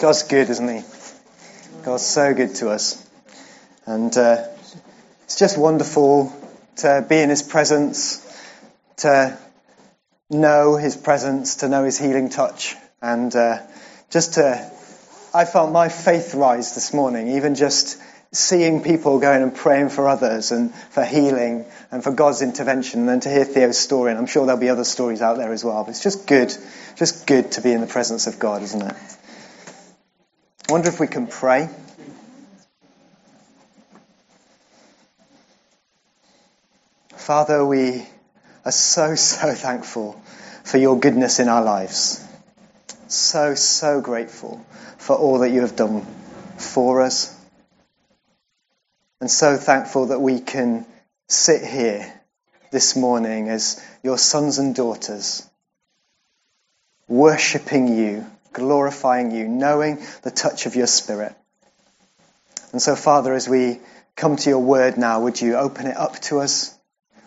God's good, isn't He? God's so good to us. And uh, it's just wonderful to be in His presence, to know His presence, to know His healing touch, and uh, just to. I felt my faith rise this morning, even just seeing people going and praying for others and for healing and for God's intervention, and to hear Theo's story. And I'm sure there'll be other stories out there as well. But it's just good, just good to be in the presence of God, isn't it? I wonder if we can pray. Father, we are so, so thankful for your goodness in our lives. So, so grateful for all that you have done for us. And so thankful that we can sit here this morning as your sons and daughters, worshipping you glorifying you, knowing the touch of your Spirit. And so, Father, as we come to your word now, would you open it up to us?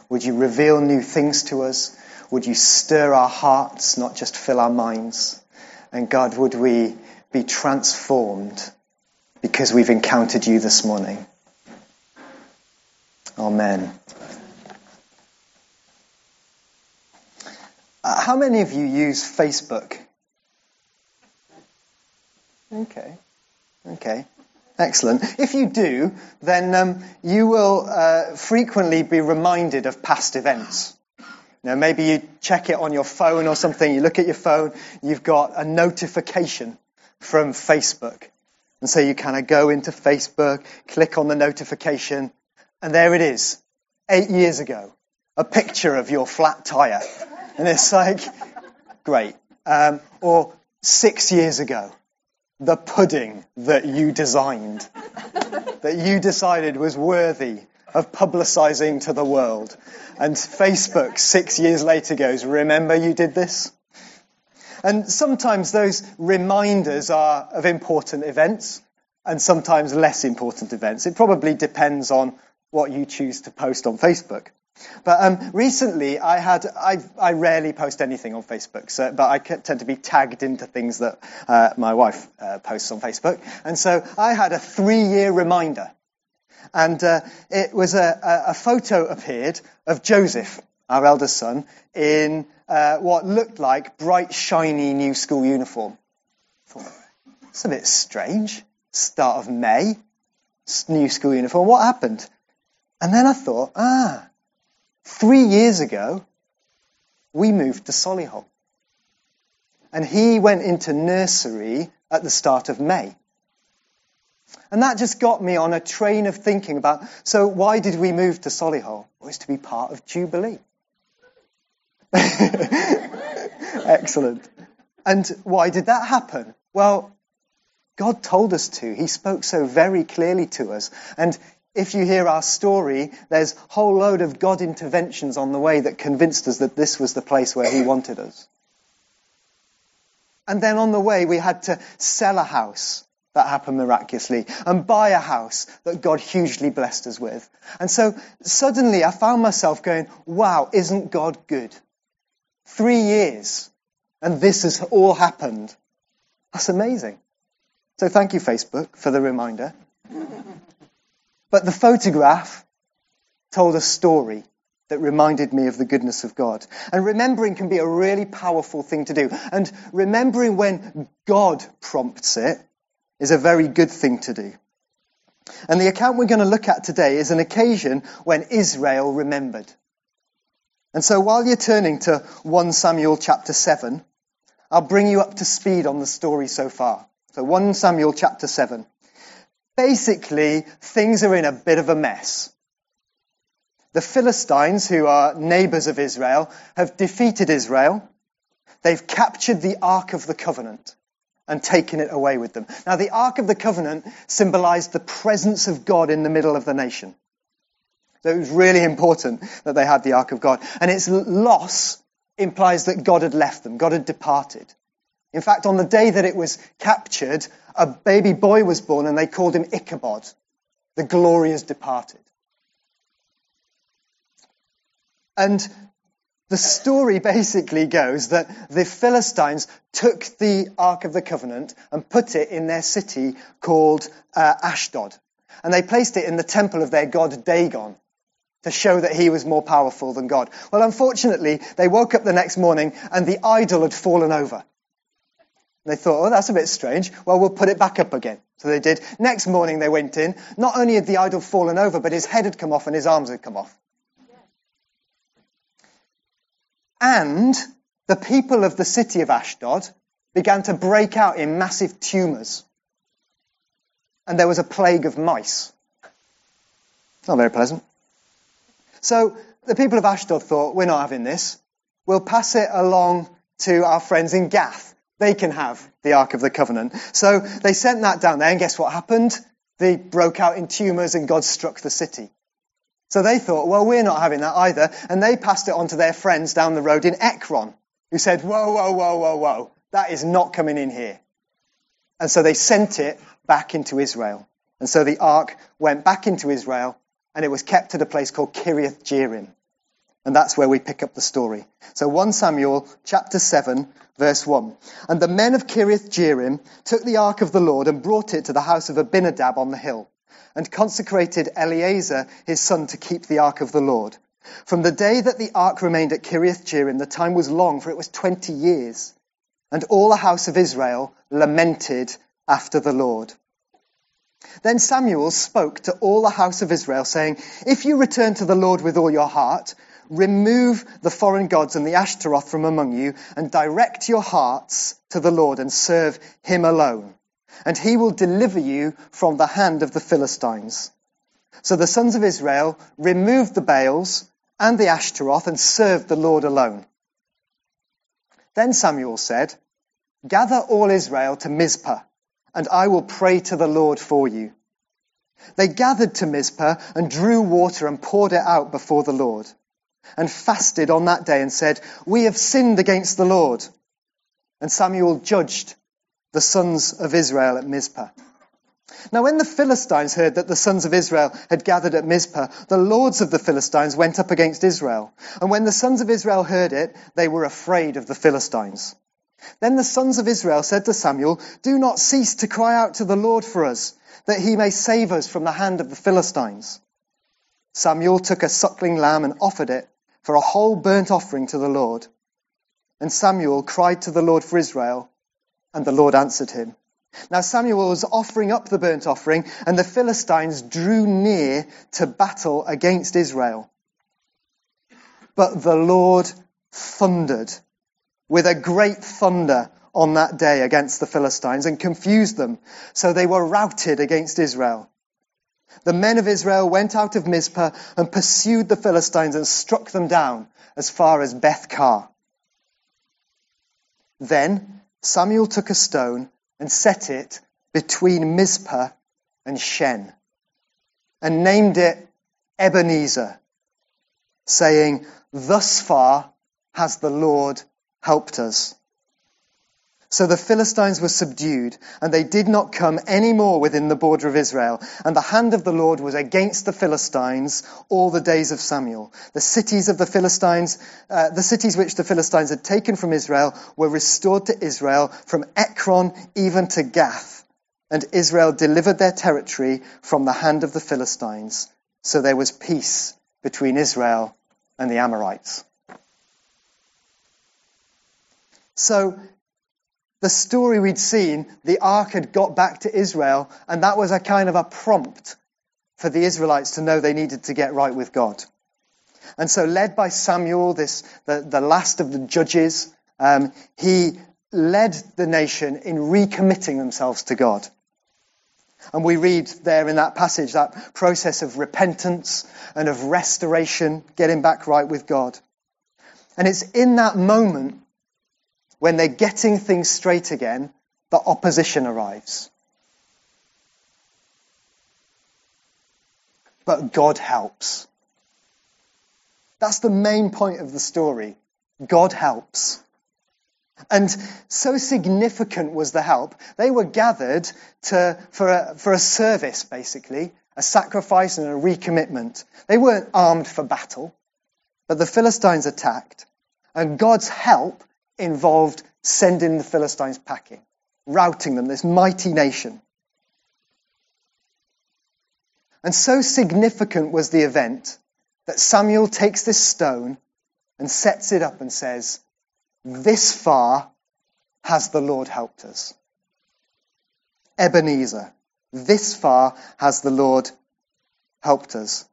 Would you reveal new things to us? Would you stir our hearts, not just fill our minds? And God, would we be transformed because we've encountered you this morning? Amen. Uh, how many of you use Facebook? Okay. Okay. Excellent. If you do, then um, you will uh, frequently be reminded of past events. Now, maybe you check it on your phone or something, you look at your phone, you've got a notification from Facebook. And so you kind of go into Facebook, click on the notification, and there it is. Eight years ago. A picture of your flat tire. And it's like, great. Um, or six years ago the pudding that you designed, that you decided was worthy of publicizing to the world. And Facebook, six years later, goes, Remember you did this? And sometimes those reminders are of important events and sometimes less important events. It probably depends on what you choose to post on Facebook. But um, recently, I had I, I rarely post anything on Facebook, so, but I tend to be tagged into things that uh, my wife uh, posts on Facebook, and so I had a three-year reminder, and uh, it was a, a, photo appeared of Joseph, our eldest son, in uh, what looked like bright, shiny new school uniform. I thought, it's a bit strange. Start of May, new school uniform. What happened? And then I thought, ah Three years ago, we moved to Solihull. And he went into nursery at the start of May. And that just got me on a train of thinking about so why did we move to Solihull? It was to be part of Jubilee. Excellent. And why did that happen? Well, God told us to. He spoke so very clearly to us. And if you hear our story, there's a whole load of God interventions on the way that convinced us that this was the place where He wanted us. And then on the way, we had to sell a house that happened miraculously and buy a house that God hugely blessed us with. And so suddenly I found myself going, wow, isn't God good? Three years and this has all happened. That's amazing. So thank you, Facebook, for the reminder. But the photograph told a story that reminded me of the goodness of God. And remembering can be a really powerful thing to do. And remembering when God prompts it is a very good thing to do. And the account we're going to look at today is an occasion when Israel remembered. And so while you're turning to 1 Samuel chapter 7, I'll bring you up to speed on the story so far. So 1 Samuel chapter 7 basically, things are in a bit of a mess. The Philistines, who are neighbors of Israel, have defeated Israel. They've captured the Ark of the Covenant and taken it away with them. Now, the Ark of the Covenant symbolized the presence of God in the middle of the nation. So it was really important that they had the Ark of God. And its loss implies that God had left them, God had departed. In fact, on the day that it was captured, a baby boy was born and they called him Ichabod. The glory has departed. And the story basically goes that the Philistines took the Ark of the Covenant and put it in their city called uh, Ashdod. And they placed it in the temple of their god Dagon to show that he was more powerful than God. Well, unfortunately, they woke up the next morning and the idol had fallen over. They thought, oh, that's a bit strange. Well, we'll put it back up again. So they did. Next morning they went in. Not only had the idol fallen over, but his head had come off and his arms had come off. And the people of the city of Ashdod began to break out in massive tumors. And there was a plague of mice. It's Not very pleasant. So the people of Ashdod thought, we're not having this. We'll pass it along to our friends in Gath. They can have the Ark of the Covenant. So they sent that down there, and guess what happened? They broke out in tumors, and God struck the city. So they thought, well, we're not having that either. And they passed it on to their friends down the road in Ekron, who said, whoa, whoa, whoa, whoa, whoa, that is not coming in here. And so they sent it back into Israel. And so the ark went back into Israel, and it was kept at a place called Kiriath Jearim. And that's where we pick up the story. So 1 Samuel chapter 7 verse 1. And the men of Kiriath Jearim took the ark of the Lord and brought it to the house of Abinadab on the hill and consecrated Eleazar his son to keep the ark of the Lord. From the day that the ark remained at Kiriath Jearim, the time was long, for it was 20 years. And all the house of Israel lamented after the Lord. Then Samuel spoke to all the house of Israel, saying, If you return to the Lord with all your heart, remove the foreign gods and the Ashtaroth from among you, and direct your hearts to the Lord and serve him alone. And he will deliver you from the hand of the Philistines. So the sons of Israel removed the Baals and the Ashtaroth and served the Lord alone. Then Samuel said, Gather all Israel to Mizpah, and I will pray to the Lord for you. They gathered to Mizpah and drew water and poured it out before the Lord and fasted on that day and said, We have sinned against the Lord. And Samuel judged the sons of Israel at Mizpah. Now, when the Philistines heard that the sons of Israel had gathered at Mizpah, the lords of the Philistines went up against Israel. And when the sons of Israel heard it, they were afraid of the Philistines. Then the sons of Israel said to Samuel, Do not cease to cry out to the Lord for us, that he may save us from the hand of the Philistines. Samuel took a suckling lamb and offered it for a whole burnt offering to the Lord. And Samuel cried to the Lord for Israel, and the Lord answered him. Now Samuel was offering up the burnt offering, and the Philistines drew near to battle against Israel. But the Lord thundered with a great thunder on that day against the Philistines and confused them, so they were routed against Israel. The men of Israel went out of Mizpah and pursued the Philistines and struck them down as far as Beth Kar. Then Samuel took a stone and set it between Mizpah and Shen and named it Ebenezer, saying, Thus far has the Lord helped us. So the Philistines were subdued, and they did not come any more within the border of Israel. And the hand of the Lord was against the Philistines all the days of Samuel. The cities of the Philistines, uh, the cities which the Philistines had taken from Israel, were restored to Israel from Ekron even to Gath. And Israel delivered their territory from the hand of the Philistines. So there was peace between Israel and the Amorites. So the story we'd seen, the ark had got back to Israel, and that was a kind of a prompt for the Israelites to know they needed to get right with God. And so, led by Samuel, this the, the last of the judges, um, he led the nation in recommitting themselves to God. And we read there in that passage that process of repentance and of restoration, getting back right with God. And it's in that moment when they're getting things straight again, the opposition arrives. But God helps. That's the main point of the story. God helps. And so significant was the help, they were gathered to, for, a, for a service, basically, a sacrifice and a recommitment. They weren't armed for battle, but the Philistines attacked. And God's help involved sending the Philistines packing, routing them, this mighty nation. And so significant was the event that Samuel takes this stone and sets it up and says, This far has the Lord helped us. Ebenezer, this far has the Lord helped us.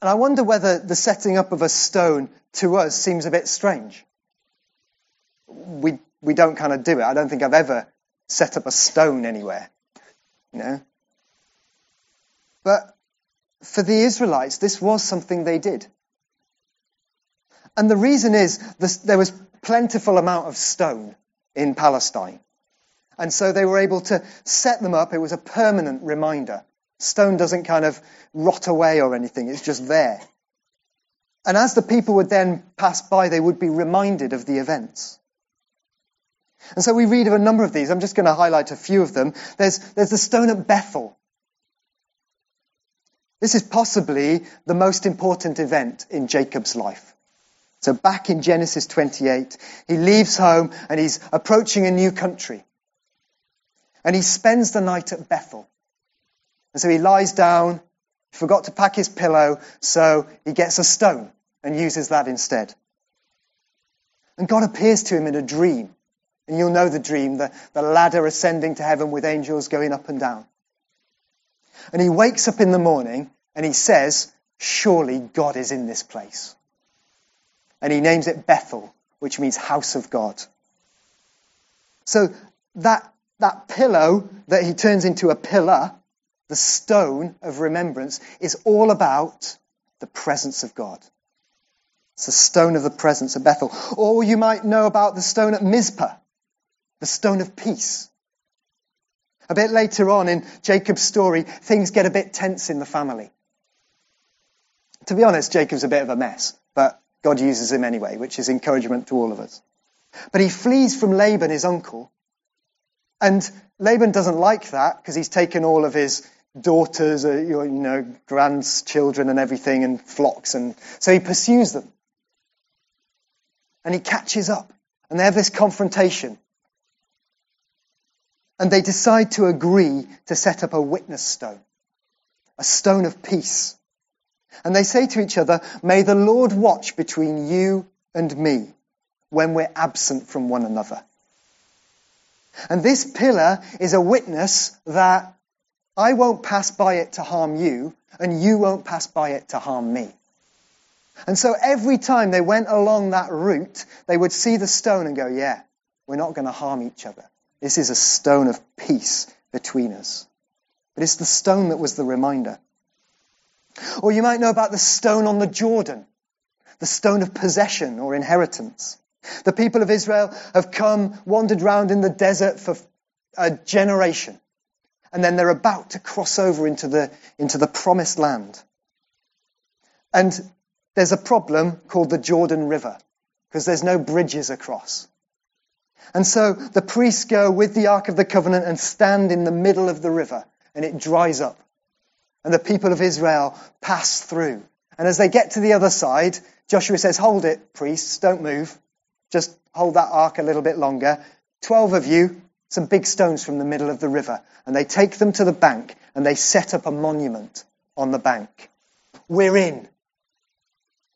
And I wonder whether the setting up of a stone to us seems a bit strange. We, we don't kind of do it. I don't think I've ever set up a stone anywhere, you know. But for the Israelites, this was something they did. And the reason is this, there was plentiful amount of stone in Palestine. And so they were able to set them up. It was a permanent reminder. Stone doesn't kind of rot away or anything. It's just there. And as the people would then pass by, they would be reminded of the events. And so we read of a number of these. I'm just going to highlight a few of them. There's, there's the stone at Bethel. This is possibly the most important event in Jacob's life. So back in Genesis 28, he leaves home and he's approaching a new country. And he spends the night at Bethel. And so he lies down, forgot to pack his pillow, so he gets a stone and uses that instead. And God appears to him in a dream. And you'll know the dream, the, the ladder ascending to heaven with angels going up and down. And he wakes up in the morning and he says, Surely God is in this place and he names it Bethel, which means house of God. So that, that pillow that he turns into a pillar, the stone of remembrance, is all about the presence of God. It's the stone of the presence of Bethel. Or you might know about the stone at Mizpah, the stone of peace. A bit later on in Jacob's story, things get a bit tense in the family. To be honest, Jacob's a bit of a mess, but God uses him anyway, which is encouragement to all of us. But he flees from Laban, his uncle. And Laban doesn't like that because he's taken all of his daughters, uh, you know, grandchildren and everything and flocks. And so he pursues them. And he catches up. And they have this confrontation. And they decide to agree to set up a witness stone, a stone of peace. And they say to each other, May the Lord watch between you and me when we're absent from one another. And this pillar is a witness that I won't pass by it to harm you, and you won't pass by it to harm me. And so every time they went along that route, they would see the stone and go, Yeah, we're not going to harm each other. This is a stone of peace between us. But it's the stone that was the reminder. Or you might know about the stone on the Jordan, the stone of possession or inheritance. The people of Israel have come, wandered round in the desert for a generation, and then they're about to cross over into the, into the promised land. And there's a problem called the Jordan River, because there's no bridges across. And so the priests go with the Ark of the Covenant and stand in the middle of the river, and it dries up and the people of Israel pass through. And as they get to the other side, Joshua says, Hold it, priests, don't move. Just hold that ark a little bit longer. Twelve of you, some big stones from the middle of the river. And they take them to the bank and they set up a monument on the bank. We're in.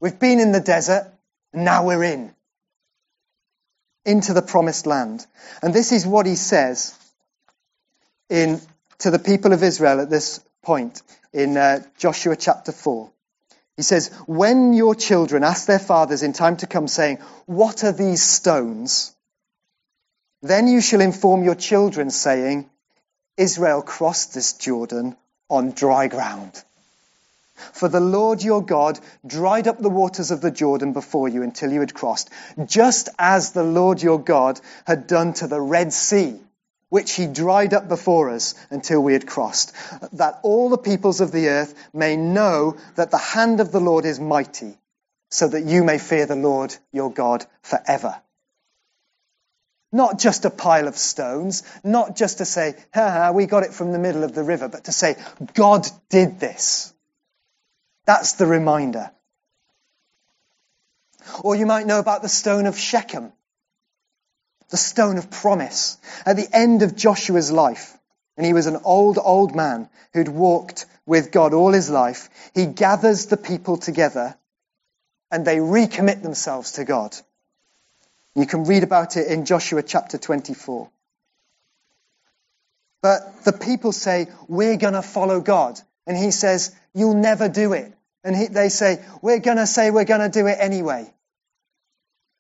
We've been in the desert, and now we're in. Into the promised land. And this is what he says in, to the people of Israel at this point in uh, Joshua chapter 4. He says, When your children ask their fathers in time to come, saying, What are these stones? Then you shall inform your children, saying, Israel crossed this Jordan on dry ground. For the Lord your God dried up the waters of the Jordan before you until you had crossed, just as the Lord your God had done to the Red Sea which he dried up before us until we had crossed, that all the peoples of the earth may know that the hand of the Lord is mighty, so that you may fear the Lord your God forever. Not just a pile of stones, not just to say, ha ha, we got it from the middle of the river, but to say, God did this. That's the reminder. Or you might know about the stone of Shechem, the stone of promise. At the end of Joshua's life, and he was an old, old man who'd walked with God all his life, he gathers the people together and they recommit themselves to God. You can read about it in Joshua chapter 24. But the people say, We're going to follow God. And he says, You'll never do it. And he, they say, We're going to say we're going to do it anyway.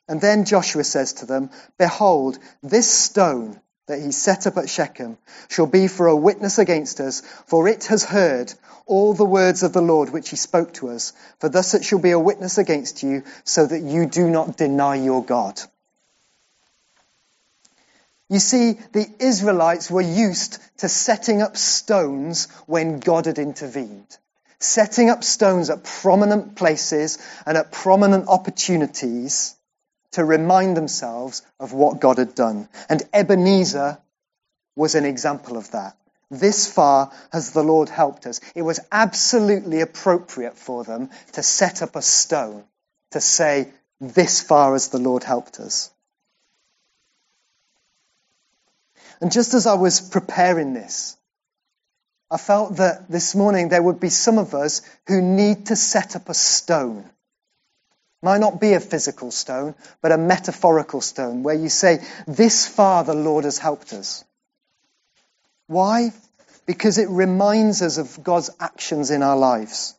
And then Joshua says to them, Behold, this stone that he set up at Shechem shall be for a witness against us, for it has heard all the words of the Lord which he spoke to us. For thus it shall be a witness against you, so that you do not deny your God. You see, the Israelites were used to setting up stones when God had intervened. Setting up stones at prominent places and at prominent opportunities to remind themselves of what God had done. And Ebenezer was an example of that. This far has the Lord helped us. It was absolutely appropriate for them to set up a stone to say, this far has the Lord helped us. And just as I was preparing this, I felt that this morning there would be some of us who need to set up a stone. Might not be a physical stone, but a metaphorical stone where you say, This far the Lord has helped us. Why? Because it reminds us of God's actions in our lives.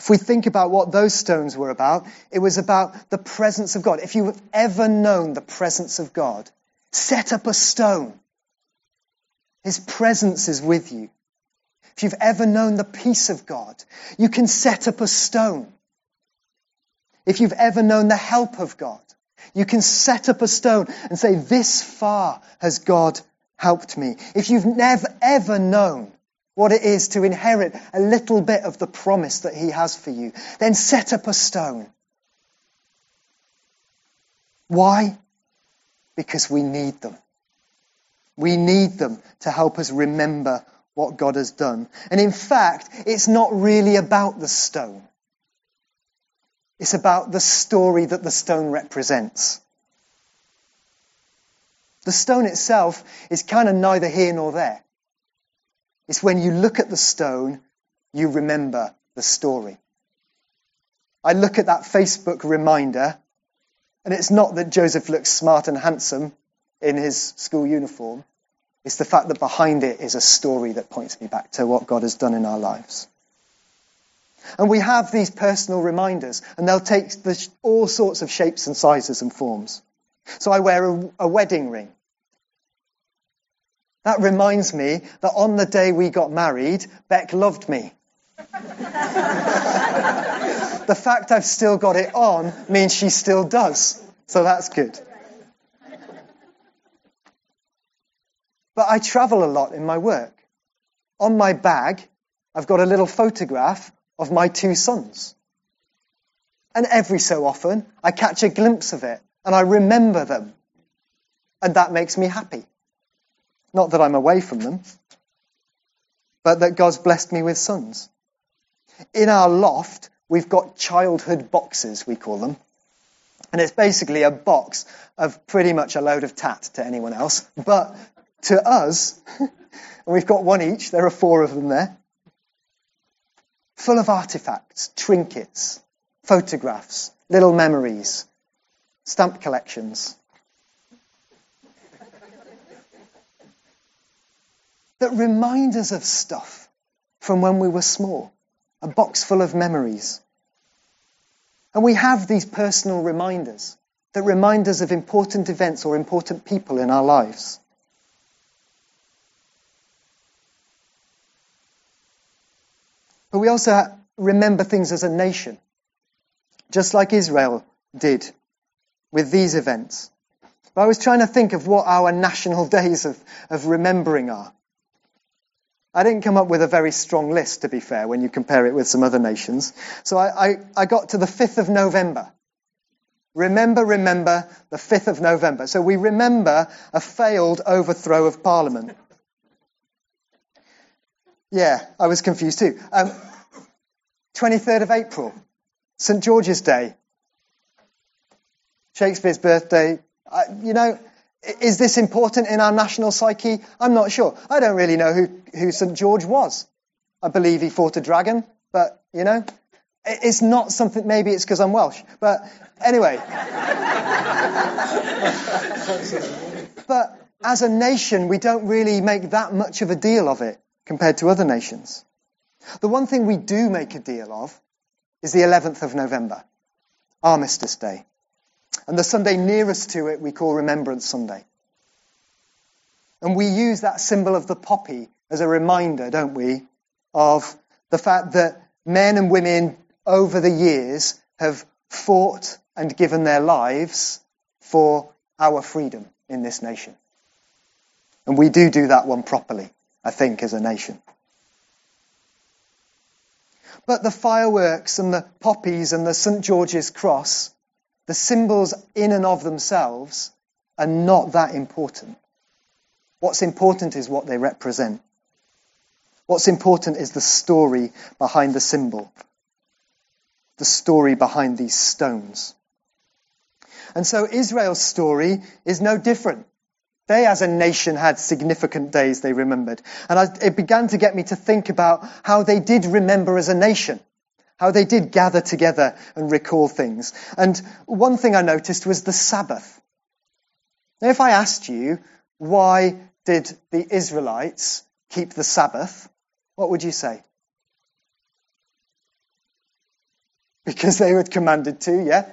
If we think about what those stones were about, it was about the presence of God. If you've ever known the presence of God, set up a stone. His presence is with you. If you've ever known the peace of God, you can set up a stone. If you've ever known the help of God, you can set up a stone and say, this far has God helped me. If you've never ever known what it is to inherit a little bit of the promise that He has for you, then set up a stone. Why? Because we need them. We need them to help us remember what God has done. And in fact, it's not really about the stone. It's about the story that the stone represents. The stone itself is kind of neither here nor there. It's when you look at the stone, you remember the story. I look at that Facebook reminder, and it's not that Joseph looks smart and handsome in his school uniform. It's the fact that behind it is a story that points me back to what God has done in our lives. And we have these personal reminders, and they'll take all sorts of shapes and sizes and forms. So I wear a, a wedding ring. That reminds me that on the day we got married, Beck loved me. the fact I've still got it on means she still does. So that's good. But I travel a lot in my work. On my bag, I've got a little photograph of my two sons. And every so often, I catch a glimpse of it and I remember them. And that makes me happy. Not that I'm away from them, but that God's blessed me with sons. In our loft, we've got childhood boxes, we call them. And it's basically a box of pretty much a load of tat to anyone else. But to us, and we've got one each, there are four of them there, full of artifacts, trinkets, photographs, little memories, stamp collections. That remind us of stuff from when we were small, a box full of memories. And we have these personal reminders that remind us of important events or important people in our lives. But we also remember things as a nation, just like Israel did with these events. But I was trying to think of what our national days of, of remembering are. I didn't come up with a very strong list, to be fair, when you compare it with some other nations. So I, I, I got to the 5th of November. Remember, remember the 5th of November. So we remember a failed overthrow of Parliament. Yeah, I was confused too. Um, 23rd of April. St. George's Day, Shakespeare's birthday. I, you know, is this important in our national psyche? I'm not sure. I don't really know who, who St. George was. I believe he fought a dragon, but, you know, it's not something, maybe it's because I'm Welsh. But anyway. but as a nation, we don't really make that much of a deal of it compared to other nations. The one thing we do make a deal of is the 11th of November, Armistice Day. And the Sunday nearest to it we call Remembrance Sunday. And we use that symbol of the poppy as a reminder, don't we, of the fact that men and women over the years have fought and given their lives for our freedom in this nation. And we do do that one properly, I think, as a nation. But the fireworks and the poppies and the St. George's cross, the symbols in and of themselves, are not that important. What's important is what they represent. What's important is the story behind the symbol, the story behind these stones. And so Israel's story is no different. They, as a nation, had significant days they remembered. And I, it began to get me to think about how they did remember as a nation, how they did gather together and recall things. And one thing I noticed was the Sabbath. Now, if I asked you, why did the Israelites keep the Sabbath? What would you say? Because they were commanded to, yeah?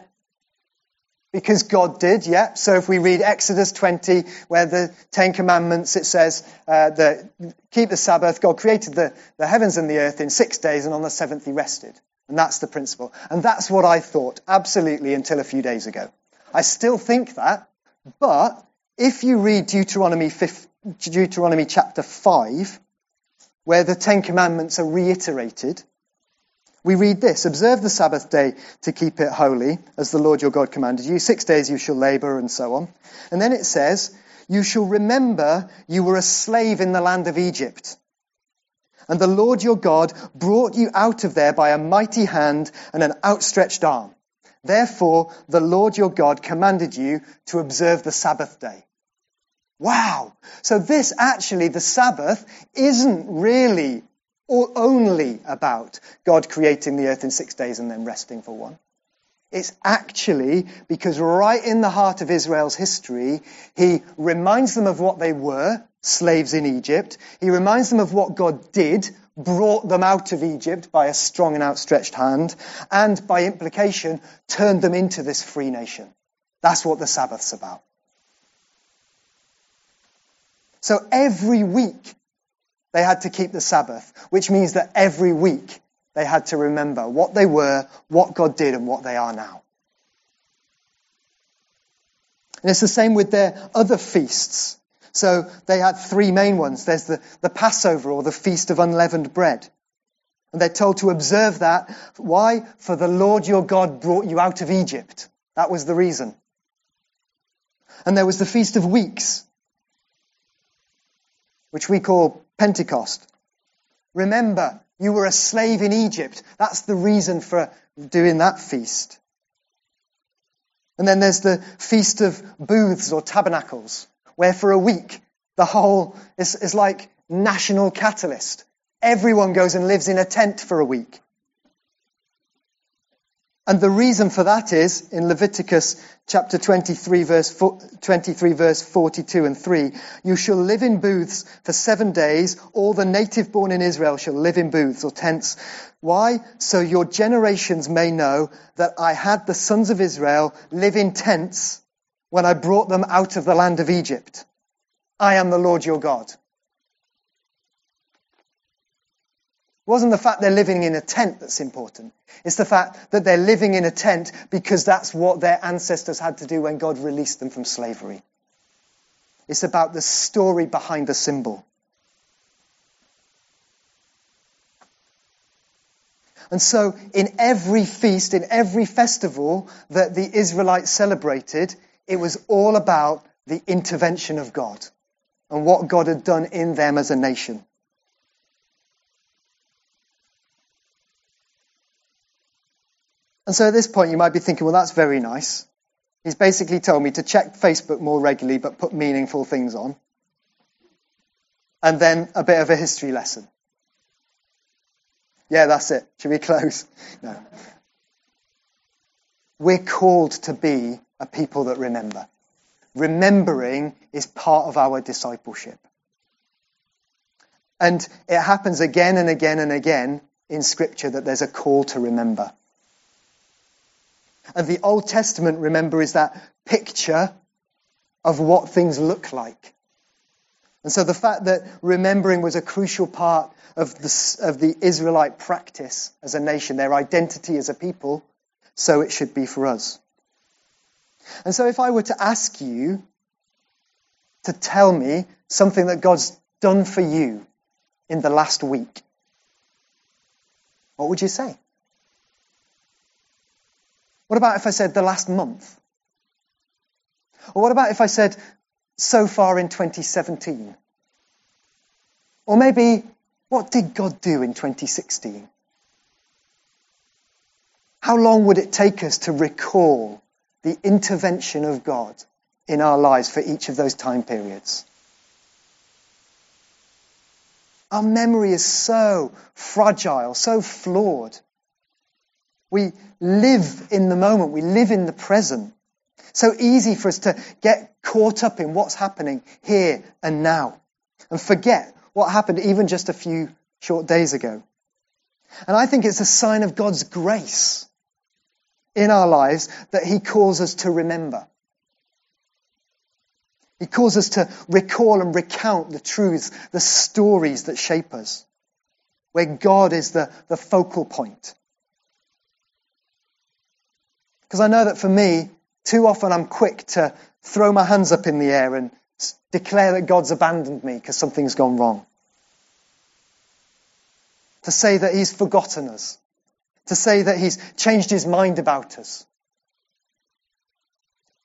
Because God did, yeah. So if we read Exodus 20, where the Ten Commandments, it says uh, that keep the Sabbath. God created the, the heavens and the earth in six days, and on the seventh he rested. And that's the principle. And that's what I thought, absolutely, until a few days ago. I still think that, but if you read Deuteronomy, 5, Deuteronomy chapter 5, where the Ten Commandments are reiterated, we read this Observe the Sabbath day to keep it holy, as the Lord your God commanded you. Six days you shall labor, and so on. And then it says, You shall remember you were a slave in the land of Egypt. And the Lord your God brought you out of there by a mighty hand and an outstretched arm. Therefore, the Lord your God commanded you to observe the Sabbath day. Wow. So this actually, the Sabbath, isn't really or only about God creating the earth in six days and then resting for one. It's actually because right in the heart of Israel's history, he reminds them of what they were, slaves in Egypt. He reminds them of what God did, brought them out of Egypt by a strong and outstretched hand, and by implication, turned them into this free nation. That's what the Sabbath's about. So every week, they had to keep the Sabbath, which means that every week they had to remember what they were, what God did, and what they are now. And it's the same with their other feasts. So they had three main ones. There's the, the Passover or the Feast of Unleavened Bread. And they're told to observe that. Why? For the Lord your God brought you out of Egypt. That was the reason. And there was the Feast of Weeks, which we call Pentecost. Remember, you were a slave in Egypt. That's the reason for doing that feast. And then there's the Feast of Booths or Tabernacles, where for a week the whole is, is like national catalyst. Everyone goes and lives in a tent for a week. And the reason for that is in Leviticus chapter 23 verse, 23 verse 42 and 3, you shall live in booths for seven days. All the native born in Israel shall live in booths or tents. Why? So your generations may know that I had the sons of Israel live in tents when I brought them out of the land of Egypt. I am the Lord your God. It wasn't the fact they're living in a tent that's important. It's the fact that they're living in a tent because that's what their ancestors had to do when God released them from slavery. It's about the story behind the symbol. And so, in every feast, in every festival that the Israelites celebrated, it was all about the intervention of God and what God had done in them as a nation. And so at this point, you might be thinking, well, that's very nice. He's basically told me to check Facebook more regularly, but put meaningful things on. And then a bit of a history lesson. Yeah, that's it. Should we close? No. We're called to be a people that remember. Remembering is part of our discipleship. And it happens again and again and again in Scripture that there's a call to remember. And the Old Testament, remember, is that picture of what things look like. And so the fact that remembering was a crucial part of the, of the Israelite practice as a nation, their identity as a people, so it should be for us. And so if I were to ask you to tell me something that God's done for you in the last week, what would you say? What about if I said the last month? Or what about if I said so far in 2017? Or maybe, what did God do in 2016? How long would it take us to recall the intervention of God in our lives for each of those time periods? Our memory is so fragile, so flawed. We live in the moment. We live in the present. So easy for us to get caught up in what's happening here and now and forget what happened even just a few short days ago. And I think it's a sign of God's grace in our lives that He calls us to remember. He calls us to recall and recount the truths, the stories that shape us, where God is the, the focal point. Because I know that for me, too often I'm quick to throw my hands up in the air and declare that God's abandoned me because something's gone wrong. To say that He's forgotten us. To say that He's changed His mind about us.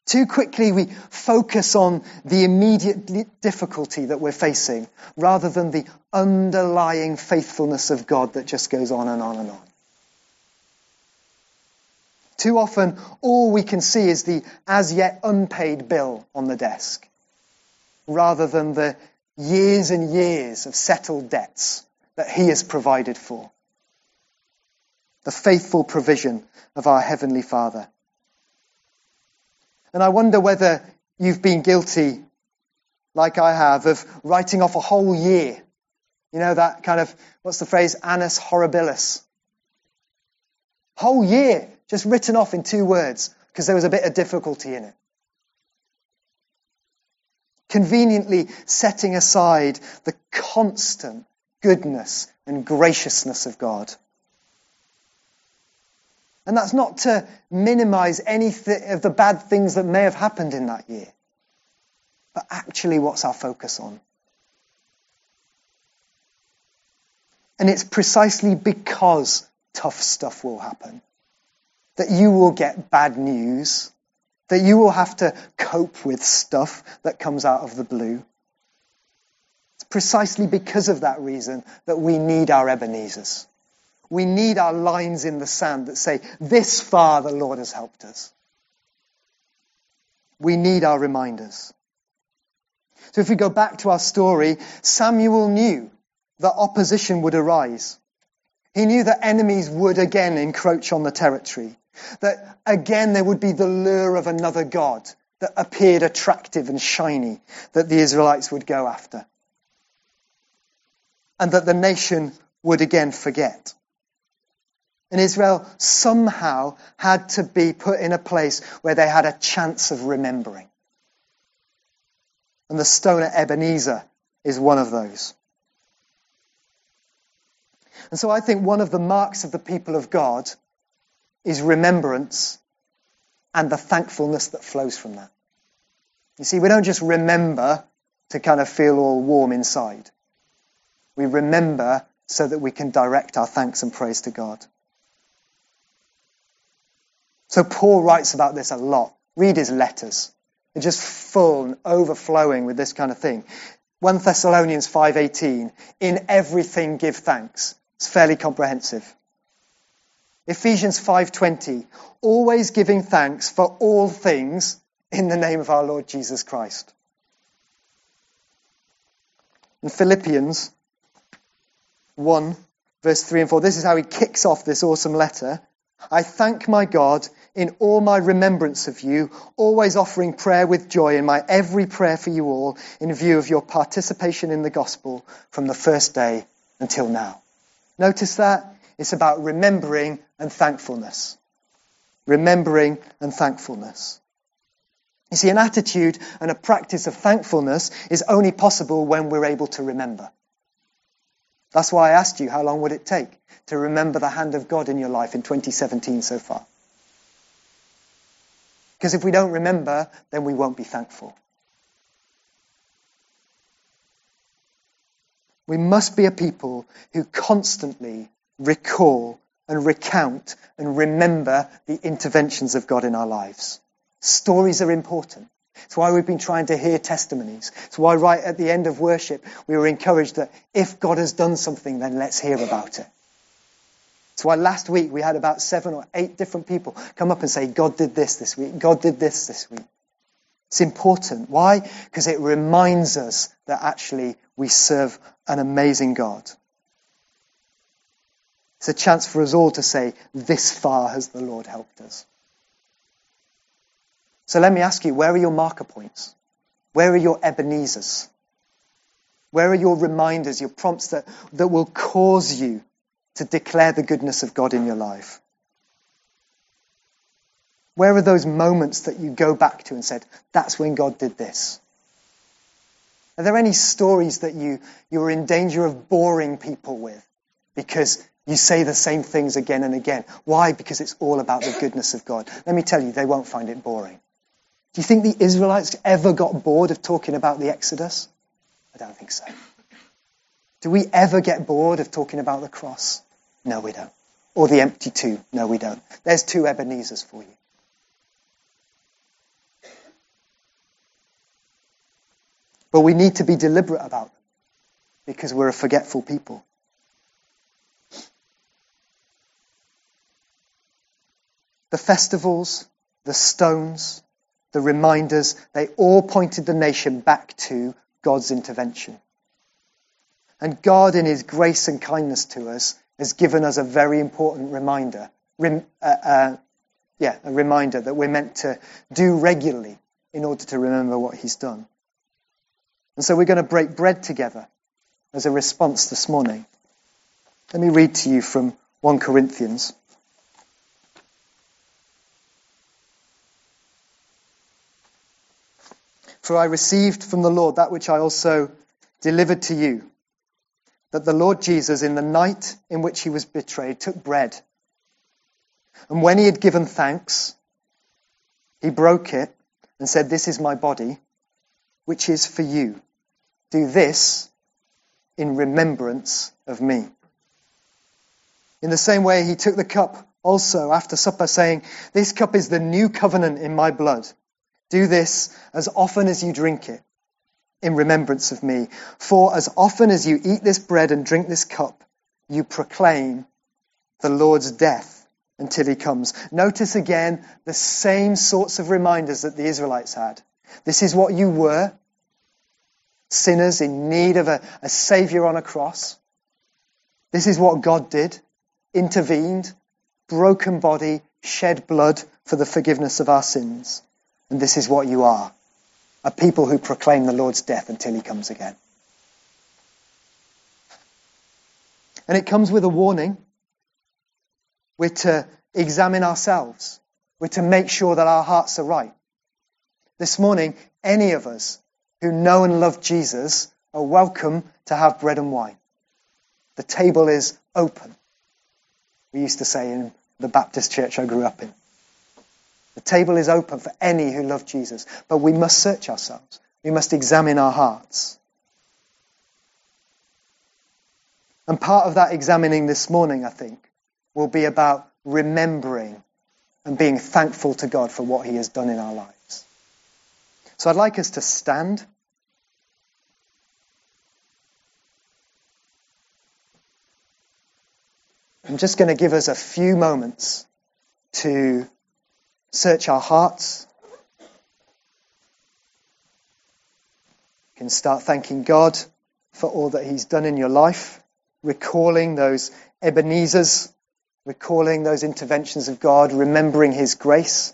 Too quickly we focus on the immediate difficulty that we're facing rather than the underlying faithfulness of God that just goes on and on and on. Too often, all we can see is the as yet unpaid bill on the desk, rather than the years and years of settled debts that He has provided for. The faithful provision of our Heavenly Father. And I wonder whether you've been guilty, like I have, of writing off a whole year. You know, that kind of, what's the phrase, annus horribilis. Whole year just written off in two words because there was a bit of difficulty in it. Conveniently setting aside the constant goodness and graciousness of God. And that's not to minimize any of the bad things that may have happened in that year, but actually what's our focus on? And it's precisely because tough stuff will happen that you will get bad news, that you will have to cope with stuff that comes out of the blue. It's precisely because of that reason that we need our Ebenezers. We need our lines in the sand that say, this far the Lord has helped us. We need our reminders. So if we go back to our story, Samuel knew that opposition would arise. He knew that enemies would again encroach on the territory. That again there would be the lure of another God that appeared attractive and shiny that the Israelites would go after. And that the nation would again forget. And Israel somehow had to be put in a place where they had a chance of remembering. And the stone at Ebenezer is one of those. And so I think one of the marks of the people of God is remembrance and the thankfulness that flows from that. You see, we don't just remember to kind of feel all warm inside. We remember so that we can direct our thanks and praise to God. So Paul writes about this a lot. Read his letters. They're just full and overflowing with this kind of thing. 1 Thessalonians 5:18, in everything give thanks. It's fairly comprehensive. Ephesians 5:20, always giving thanks for all things in the name of our Lord Jesus Christ. In Philippians 1 verse 3 and 4, this is how he kicks off this awesome letter. I thank my God in all my remembrance of you, always offering prayer with joy in my every prayer for you all, in view of your participation in the gospel from the first day until now. Notice that? It's about remembering and thankfulness. Remembering and thankfulness. You see, an attitude and a practice of thankfulness is only possible when we're able to remember. That's why I asked you how long would it take to remember the hand of God in your life in 2017 so far. Because if we don't remember, then we won't be thankful. We must be a people who constantly recall and recount and remember the interventions of God in our lives. Stories are important. It's why we've been trying to hear testimonies. It's why right at the end of worship we were encouraged that if God has done something, then let's hear about it. It's why last week we had about seven or eight different people come up and say, God did this this week, God did this this week. It's important. Why? Because it reminds us that actually we serve an amazing God. It's a chance for us all to say, this far has the Lord helped us. So let me ask you, where are your marker points? Where are your Ebenezers? Where are your reminders, your prompts that, that will cause you to declare the goodness of God in your life? Where are those moments that you go back to and said, that's when God did this? Are there any stories that you, you're in danger of boring people with because you say the same things again and again. Why? Because it's all about the goodness of God. Let me tell you, they won't find it boring. Do you think the Israelites ever got bored of talking about the Exodus? I don't think so. Do we ever get bored of talking about the cross? No, we don't. Or the empty tomb? No, we don't. There's two Ebenezers for you. But we need to be deliberate about them because we're a forgetful people. The festivals, the stones, the reminders, they all pointed the nation back to God's intervention. And God, in His grace and kindness to us, has given us a very important reminder. Rem, uh, uh, yeah, a reminder that we're meant to do regularly in order to remember what He's done. And so we're going to break bread together as a response this morning. Let me read to you from 1 Corinthians. For I received from the Lord that which I also delivered to you, that the Lord Jesus, in the night in which he was betrayed, took bread. And when he had given thanks, he broke it and said, This is my body, which is for you. Do this in remembrance of me. In the same way, he took the cup also after supper, saying, This cup is the new covenant in my blood. Do this as often as you drink it in remembrance of me. For as often as you eat this bread and drink this cup, you proclaim the Lord's death until he comes. Notice again the same sorts of reminders that the Israelites had. This is what you were sinners in need of a, a Savior on a cross. This is what God did intervened, broken body, shed blood for the forgiveness of our sins. And this is what you are a people who proclaim the Lord's death until he comes again. And it comes with a warning. We're to examine ourselves. We're to make sure that our hearts are right. This morning, any of us who know and love Jesus are welcome to have bread and wine. The table is open. We used to say in the Baptist church I grew up in. The table is open for any who love Jesus, but we must search ourselves. We must examine our hearts. And part of that examining this morning, I think, will be about remembering and being thankful to God for what He has done in our lives. So I'd like us to stand. I'm just going to give us a few moments to search our hearts. You can start thanking God for all that He's done in your life, recalling those Ebenezer's, recalling those interventions of God, remembering His grace.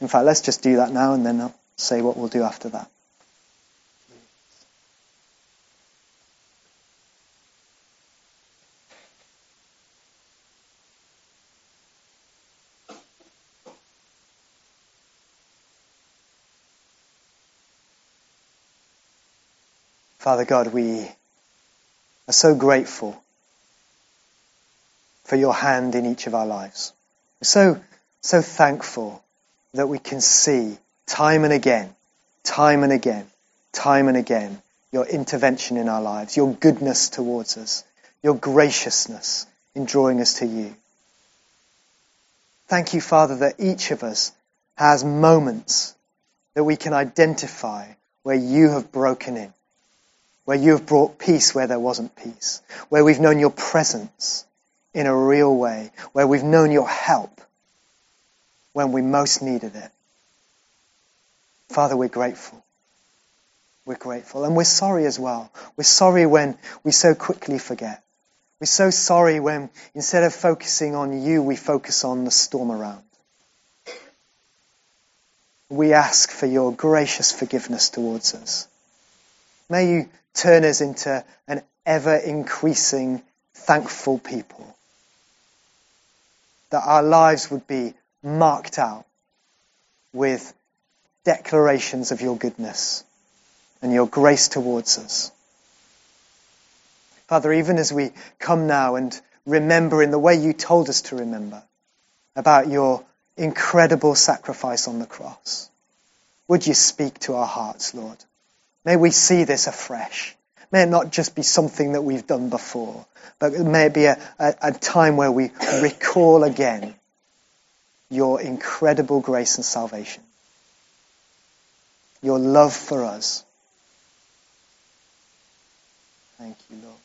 In fact, let's just do that now and then I'll say what we'll do after that. Father God, we are so grateful for your hand in each of our lives. We're so, so thankful that we can see time and again, time and again, time and again, your intervention in our lives, your goodness towards us, your graciousness in drawing us to you. Thank you, Father, that each of us has moments that we can identify where you have broken in where you have brought peace where there wasn't peace, where we've known your presence in a real way, where we've known your help when we most needed it. Father, we're grateful. We're grateful. And we're sorry as well. We're sorry when we so quickly forget. We're so sorry when instead of focusing on you, we focus on the storm around. We ask for your gracious forgiveness towards us. May you turn us into an ever increasing thankful people. That our lives would be marked out with declarations of your goodness and your grace towards us. Father, even as we come now and remember in the way you told us to remember about your incredible sacrifice on the cross, would you speak to our hearts, Lord? May we see this afresh. May it not just be something that we've done before, but may it be a, a, a time where we recall again your incredible grace and salvation. Your love for us. Thank you, Lord.